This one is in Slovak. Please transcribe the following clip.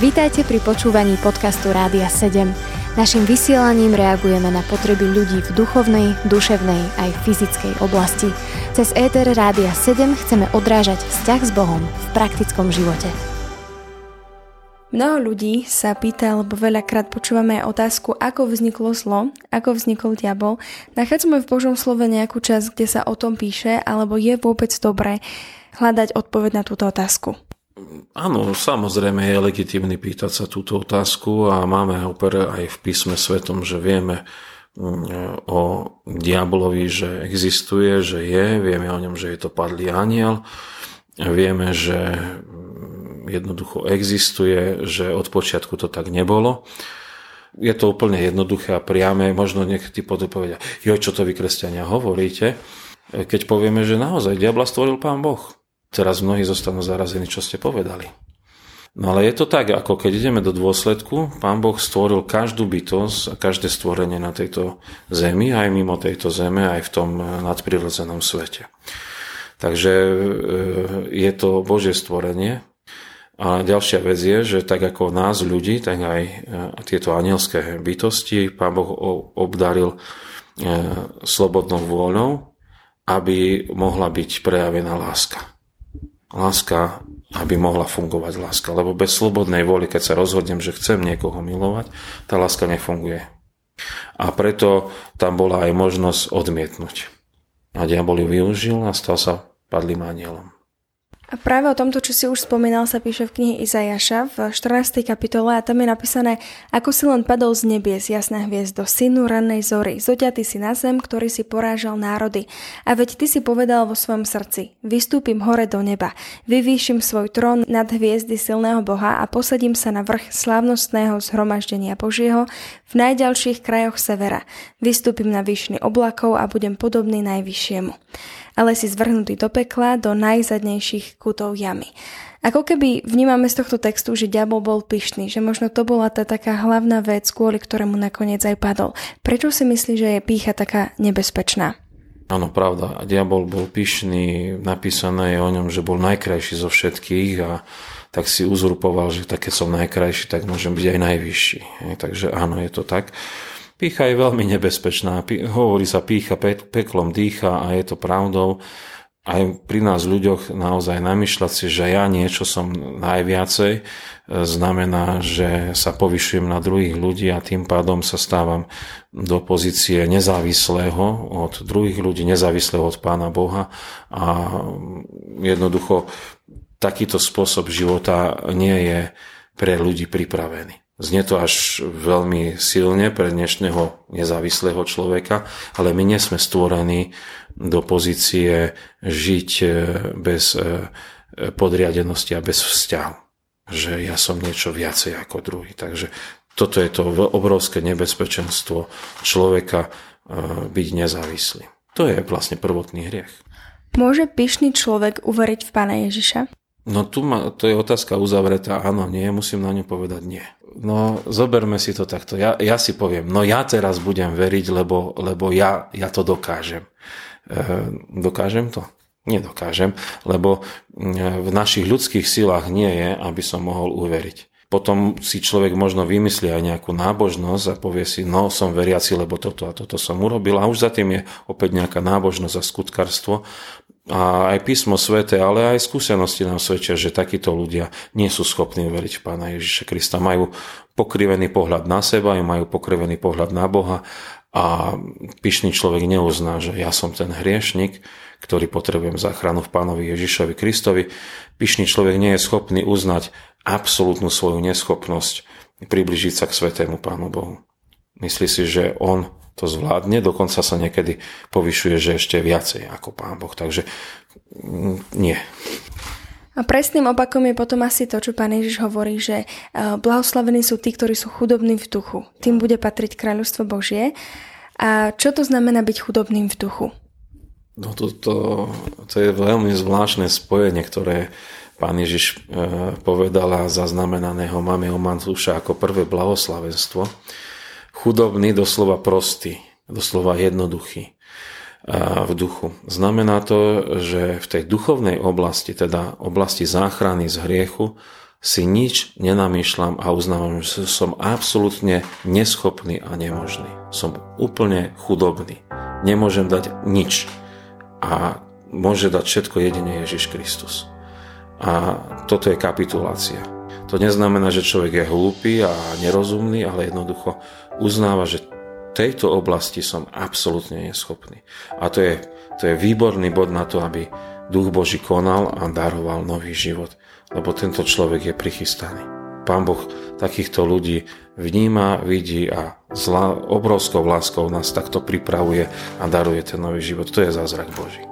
Vítajte pri počúvaní podcastu Rádia 7. Naším vysielaním reagujeme na potreby ľudí v duchovnej, duševnej aj fyzickej oblasti. Cez ETR Rádia 7 chceme odrážať vzťah s Bohom v praktickom živote. Mnoho ľudí sa pýta, lebo veľakrát počúvame otázku, ako vzniklo zlo, ako vznikol diabol. Nachádzame v Božom slove nejakú časť, kde sa o tom píše, alebo je vôbec dobré hľadať odpoveď na túto otázku. Áno, samozrejme je legitimný pýtať sa túto otázku a máme oper aj v písme svetom, že vieme mm, o diabolovi, že existuje, že je, vieme o ňom, že je to padlý aniel, vieme, že mm, jednoducho existuje, že od počiatku to tak nebolo. Je to úplne jednoduché a priame, možno niekedy povedia, jo, čo to vy kresťania hovoríte, keď povieme, že naozaj diabla stvoril pán Boh. Teraz mnohí zostanú zarazení, čo ste povedali. No ale je to tak, ako keď ideme do dôsledku, Pán Boh stvoril každú bytosť a každé stvorenie na tejto zemi, aj mimo tejto zeme, aj v tom nadprirodzenom svete. Takže e, je to Božie stvorenie. A ďalšia vec je, že tak ako nás ľudí, tak aj e, tieto anielské bytosti Pán Boh obdaril e, slobodnou vôľou, aby mohla byť prejavená láska láska, aby mohla fungovať láska. Lebo bez slobodnej vôly, keď sa rozhodnem, že chcem niekoho milovať, tá láska nefunguje. A preto tam bola aj možnosť odmietnúť. A diabol ju využil a stal sa padlým anielom. A práve o tomto, čo si už spomínal, sa píše v knihe Izajaša v 14. kapitole a tam je napísané Ako si len padol z nebies, jasná hviezdo, synu rannej zory, zoťatý si na zem, ktorý si porážal národy. A veď ty si povedal vo svojom srdci, vystúpim hore do neba, vyvýšim svoj trón nad hviezdy silného Boha a posadím sa na vrch slávnostného zhromaždenia Božieho v najďalších krajoch severa. Vystúpim na výšny oblakov a budem podobný najvyššiemu ale si zvrhnutý do pekla, do najzadnejších kútov jamy. Ako keby vnímame z tohto textu, že diabol bol pyšný, že možno to bola tá taká hlavná vec, kvôli ktorému nakoniec aj padol. Prečo si myslí, že je pícha taká nebezpečná? Áno, pravda. Diabol bol pyšný, napísané je o ňom, že bol najkrajší zo všetkých a tak si uzurpoval, že tak keď som najkrajší, tak môžem byť aj najvyšší. Takže áno, je to tak. Pícha je veľmi nebezpečná. Hovorí sa pícha peklom dýcha a je to pravdou. Aj pri nás ľuďoch naozaj namýšľať si, že ja niečo som najviacej, e, znamená, že sa povyšujem na druhých ľudí a tým pádom sa stávam do pozície nezávislého od druhých ľudí, nezávislého od Pána Boha a jednoducho takýto spôsob života nie je pre ľudí pripravený. Znie to až veľmi silne pre dnešného nezávislého človeka, ale my nie sme stvorení do pozície žiť e, bez e, podriadenosti a bez vzťahu. Že ja som niečo viacej ako druhý. Takže toto je to obrovské nebezpečenstvo človeka e, byť nezávislý. To je vlastne prvotný hriech. Môže pyšný človek uveriť v Pána Ježiša? No tu ma, to je otázka uzavretá, áno, nie, musím na ňu povedať nie. No, zoberme si to takto. Ja, ja si poviem, no ja teraz budem veriť, lebo, lebo ja, ja to dokážem. E, dokážem to? Nedokážem, lebo e, v našich ľudských silách nie je, aby som mohol uveriť. Potom si človek možno vymyslí aj nejakú nábožnosť a povie si, no som veriaci, lebo toto a toto som urobil a už za tým je opäť nejaká nábožnosť a skutkarstvo a aj písmo svete, ale aj skúsenosti nám svedčia, že takíto ľudia nie sú schopní veriť v Pána Ježiša Krista. Majú pokrivený pohľad na seba, majú pokrivený pohľad na Boha a pyšný človek neuzná, že ja som ten hriešnik, ktorý potrebujem záchranu v Pánovi Ježišovi Kristovi. Pyšný človek nie je schopný uznať absolútnu svoju neschopnosť približiť sa k svetému Pánu Bohu. Myslí si, že on to zvládne, dokonca sa niekedy povyšuje, že ešte viacej ako Pán Boh. Takže mm, nie. A presným opakom je potom asi to, čo pán Ježiš hovorí, že e, blahoslavení sú tí, ktorí sú chudobní v duchu. Tým bude patriť kráľovstvo Božie. A čo to znamená byť chudobným v duchu? No to, to, to je veľmi zvláštne spojenie, ktoré pán Ježiš e, povedal a zaznamenaného máme u ako prvé blahoslavenstvo chudobný, doslova prostý, doslova jednoduchý v duchu. Znamená to, že v tej duchovnej oblasti, teda oblasti záchrany z hriechu, si nič nenamýšľam a uznávam, že som absolútne neschopný a nemožný. Som úplne chudobný. Nemôžem dať nič. A môže dať všetko jedine Ježiš Kristus. A toto je kapitulácia. To neznamená, že človek je hlúpy a nerozumný, ale jednoducho uznáva, že tejto oblasti som absolútne neschopný. A to je, to je výborný bod na to, aby Duch Boží konal a daroval nový život, lebo tento človek je prichystaný. Pán Boh takýchto ľudí vníma, vidí a zla, obrovskou láskou nás takto pripravuje a daruje ten nový život. To je zázrak Boží.